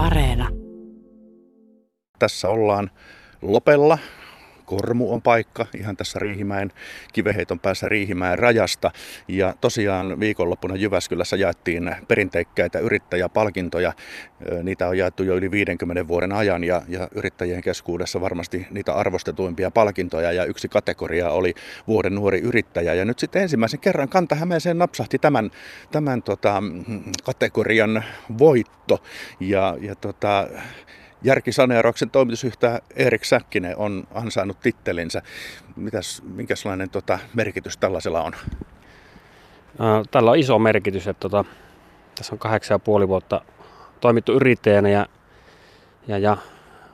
Areena. Tässä ollaan Lopella. Kormu on paikka ihan tässä Riihimäen kiveheiton päässä Riihimäen rajasta. Ja tosiaan viikonloppuna Jyväskylässä jaettiin perinteikkäitä yrittäjäpalkintoja. Niitä on jaettu jo yli 50 vuoden ajan ja, ja yrittäjien keskuudessa varmasti niitä arvostetuimpia palkintoja. Ja yksi kategoria oli vuoden nuori yrittäjä. Ja nyt sitten ensimmäisen kerran Kanta-Hämeeseen napsahti tämän, tämän tota, kategorian voitto. Ja, ja tota, Järkisaneerauksen toimitusjohtaja Erik Säkkinen on ansainnut tittelinsä. Mitäs, minkälainen tota, merkitys tällaisella on? Tällä on iso merkitys, että tota, tässä on kahdeksan ja puoli vuotta toimittu yrittäjänä ja, ja, ja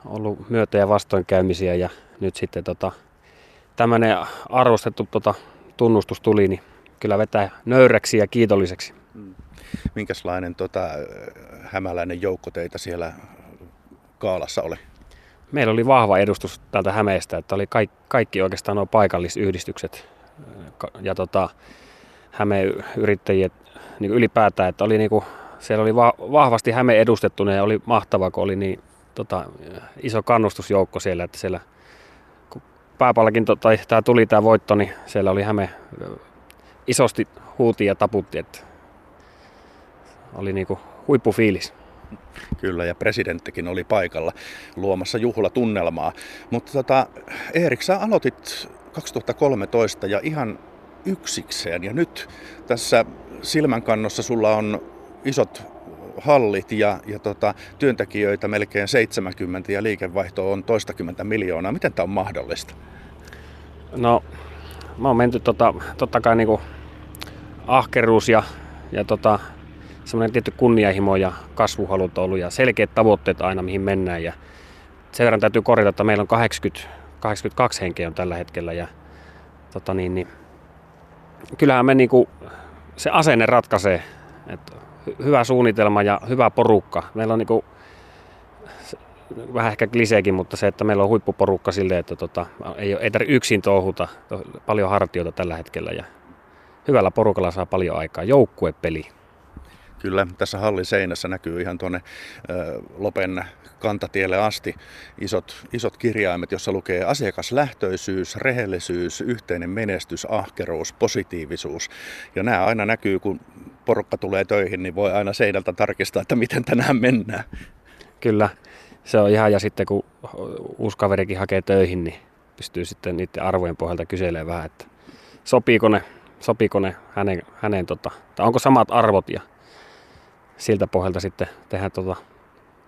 ollut myötä- ja vastoinkäymisiä ja nyt sitten tota, tämmöinen arvostettu tota, tunnustus tuli, niin kyllä vetää nöyräksi ja kiitolliseksi. Mm. Minkälainen tota, hämäläinen joukko teitä siellä kaalassa oli? Meillä oli vahva edustus täältä Hämeestä, että oli kaikki, kaikki oikeastaan nuo paikallisyhdistykset ja tota, Hämeen yrittäjiä niin ylipäätään, että oli niinku, siellä oli va, vahvasti Häme edustettuna ja oli mahtava, kun oli niin tota, iso kannustusjoukko siellä, että siellä kun pääpalkinto tai tämä tuli tämä voitto, niin siellä oli Häme isosti huuti ja taputti, että oli niinku huippufiilis. Kyllä, ja presidenttikin oli paikalla luomassa juhlatunnelmaa. Mutta tota, Erik, sä aloitit 2013 ja ihan yksikseen. Ja nyt tässä silmänkannossa sulla on isot hallit ja, ja tota, työntekijöitä melkein 70 ja liikevaihto on toistakymmentä miljoonaa. Miten tämä on mahdollista? No, mä oon menty tota, totta kai niinku ahkeruus ja, ja tota, semmoinen tietty kunnianhimo ja kasvuhalut ollut ja selkeät tavoitteet aina mihin mennään. Ja sen verran täytyy korjata, että meillä on 80, 82 henkeä on tällä hetkellä ja tota niin, niin, kyllähän me niinku, se asenne ratkaisee. Että hyvä suunnitelma ja hyvä porukka. Meillä on niinku, vähän ehkä kliseekin, mutta se, että meillä on huippuporukka sille, että tota, ei, ei tarvitse yksin touhuta, paljon hartioita tällä hetkellä ja hyvällä porukalla saa paljon aikaa. Joukkuepeli. Kyllä, tässä hallin seinässä näkyy ihan tuonne Lopen kantatielle asti isot, isot kirjaimet, jossa lukee asiakaslähtöisyys, rehellisyys, yhteinen menestys, ahkeruus, positiivisuus. Ja nämä aina näkyy, kun porukka tulee töihin, niin voi aina seinältä tarkistaa, että miten tänään mennään. Kyllä, se on ihan, ja sitten kun uusi kaverikin hakee töihin, niin pystyy sitten niiden arvojen pohjalta kyselemään vähän, että sopiiko ne, sopiiko ne hänen, hänen tota, tai onko samat arvot ja siltä pohjalta sitten tehdään tuota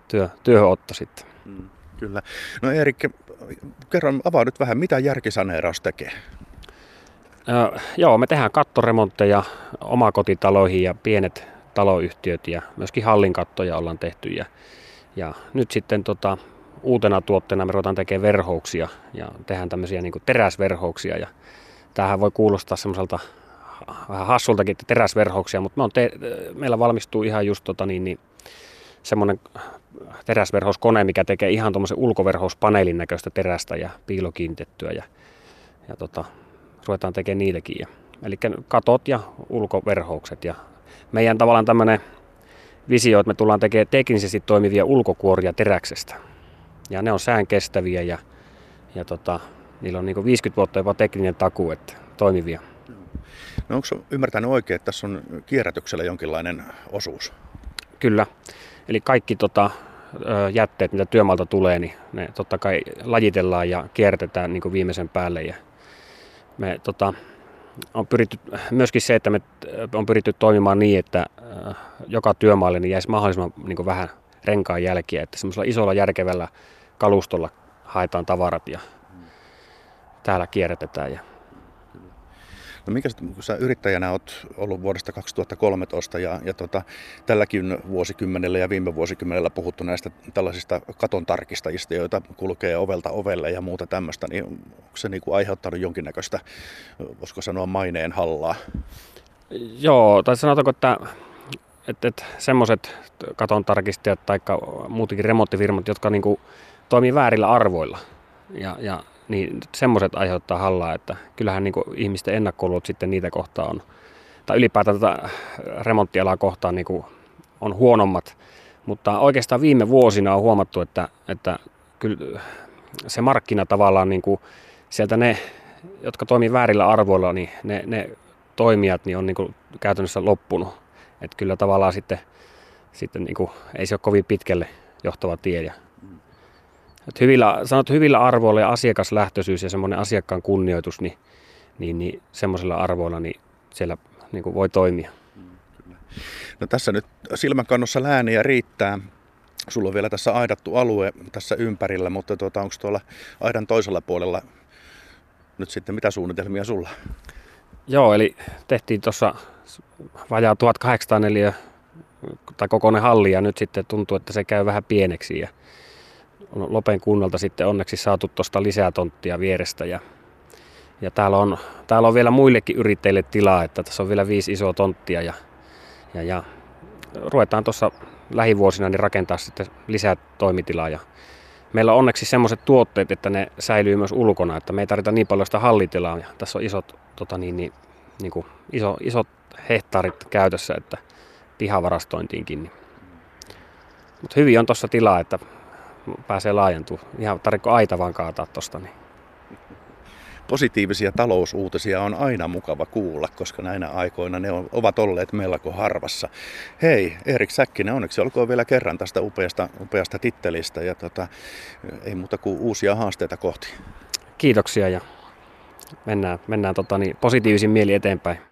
työ, työhönotto sitten. Mm, kyllä. No Erik, kerron, avaa nyt vähän, mitä järkisaneeraus tekee? Ö, joo, me tehdään kattoremontteja omakotitaloihin ja pienet taloyhtiöt ja myöskin hallinkattoja ollaan tehty. Ja, ja nyt sitten tota, uutena tuotteena me ruvetaan tekemään verhouksia ja tehdään tämmöisiä niin teräsverhouksia. Ja tämähän voi kuulostaa semmoiselta vähän hassultakin teräsverhouksia, mutta me on te, meillä valmistuu ihan just tota niin, niin semmoinen teräsverhouskone, mikä tekee ihan tuommoisen ulkoverhouspaneelin näköistä terästä ja piilokiintettyä ja, ja tota, ruvetaan tekemään niitäkin. Ja, eli katot ja ulkoverhoukset ja meidän tavallaan tämmöinen visio, että me tullaan tekemään teknisesti toimivia ulkokuoria teräksestä. Ja ne on sään kestäviä ja, ja tota, niillä on niin 50 vuotta jopa tekninen taku, että toimivia. No onko ymmärtänyt oikein, että tässä on kierrätyksellä jonkinlainen osuus? Kyllä. Eli kaikki tota, jätteet, mitä työmaalta tulee, niin ne totta kai lajitellaan ja kierrätetään niin viimeisen päälle. Ja me tota, on pyritty, myöskin se, että me on pyritty toimimaan niin, että joka työmaalle niin jäisi mahdollisimman niin vähän renkaan jälkiä, että semmoisella isolla järkevällä kalustolla haetaan tavarat ja täällä kierrätetään. Ja No minkä kun sä yrittäjänä oot ollut vuodesta 2013 ja, ja tota, tälläkin vuosikymmenellä ja viime vuosikymmenellä puhuttu näistä tällaisista katon tarkistajista, joita kulkee ovelta ovelle ja muuta tämmöistä, niin onko se niin kuin aiheuttanut jonkinnäköistä, voisiko sanoa maineen hallaa? Joo, tai sanotaanko, että että, että semmoiset katon tarkistajat tai muutenkin remonttifirmat, jotka niin kuin toimii väärillä arvoilla ja, ja niin semmoiset aiheuttaa hallaa, että kyllähän niin ihmisten ennakkoluot sitten niitä kohtaan on, tai ylipäätään tätä remonttialaa kohtaan niin on huonommat, Mutta oikeastaan viime vuosina on huomattu, että, että kyllä se markkina tavallaan niin kuin sieltä ne, jotka toimii väärillä arvoilla, niin ne, ne toimijat niin on niin kuin käytännössä loppunut. Että kyllä tavallaan sitten, sitten niin kuin, ei se ole kovin pitkälle johtava tie. Ja, että hyvillä, sanot hyvillä arvoilla ja asiakaslähtöisyys ja semmoinen asiakkaan kunnioitus, niin, niin, niin semmoisilla arvoilla niin siellä niin kuin voi toimia. No tässä nyt silmänkannossa lääniä riittää. Sulla on vielä tässä aidattu alue tässä ympärillä, mutta tuota, onko tuolla aidan toisella puolella nyt sitten mitä suunnitelmia sulla? Joo, eli tehtiin tuossa vajaa 1804 tai kokoinen halli ja nyt sitten tuntuu, että se käy vähän pieneksi ja on Lopen kunnalta sitten onneksi saatu tuosta lisää tonttia vierestä ja, ja täällä, on, täällä on vielä muillekin yrittäjille tilaa, että tässä on vielä viisi isoa tonttia ja, ja, ja ruvetaan tuossa lähivuosina niin rakentaa sitten lisää toimitilaa ja meillä on onneksi semmoiset tuotteet, että ne säilyy myös ulkona, että me ei tarvita niin paljon sitä hallitilaa ja tässä on isot, tota niin, niin, niin kuin iso, isot hehtaarit käytössä, että pihavarastointiinkin. Niin. Mutta hyvin on tuossa tilaa, että pääsee laajentumaan. Ihan tarvitko aita vaan kaataa tuosta. Niin. Positiivisia talousuutisia on aina mukava kuulla, koska näinä aikoina ne ovat olleet melko harvassa. Hei, Erik Säkkinen, onneksi olkoon vielä kerran tästä upeasta, upeasta tittelistä ja tota, ei muuta kuin uusia haasteita kohti. Kiitoksia ja mennään, mennään tota, niin, positiivisin mieli eteenpäin.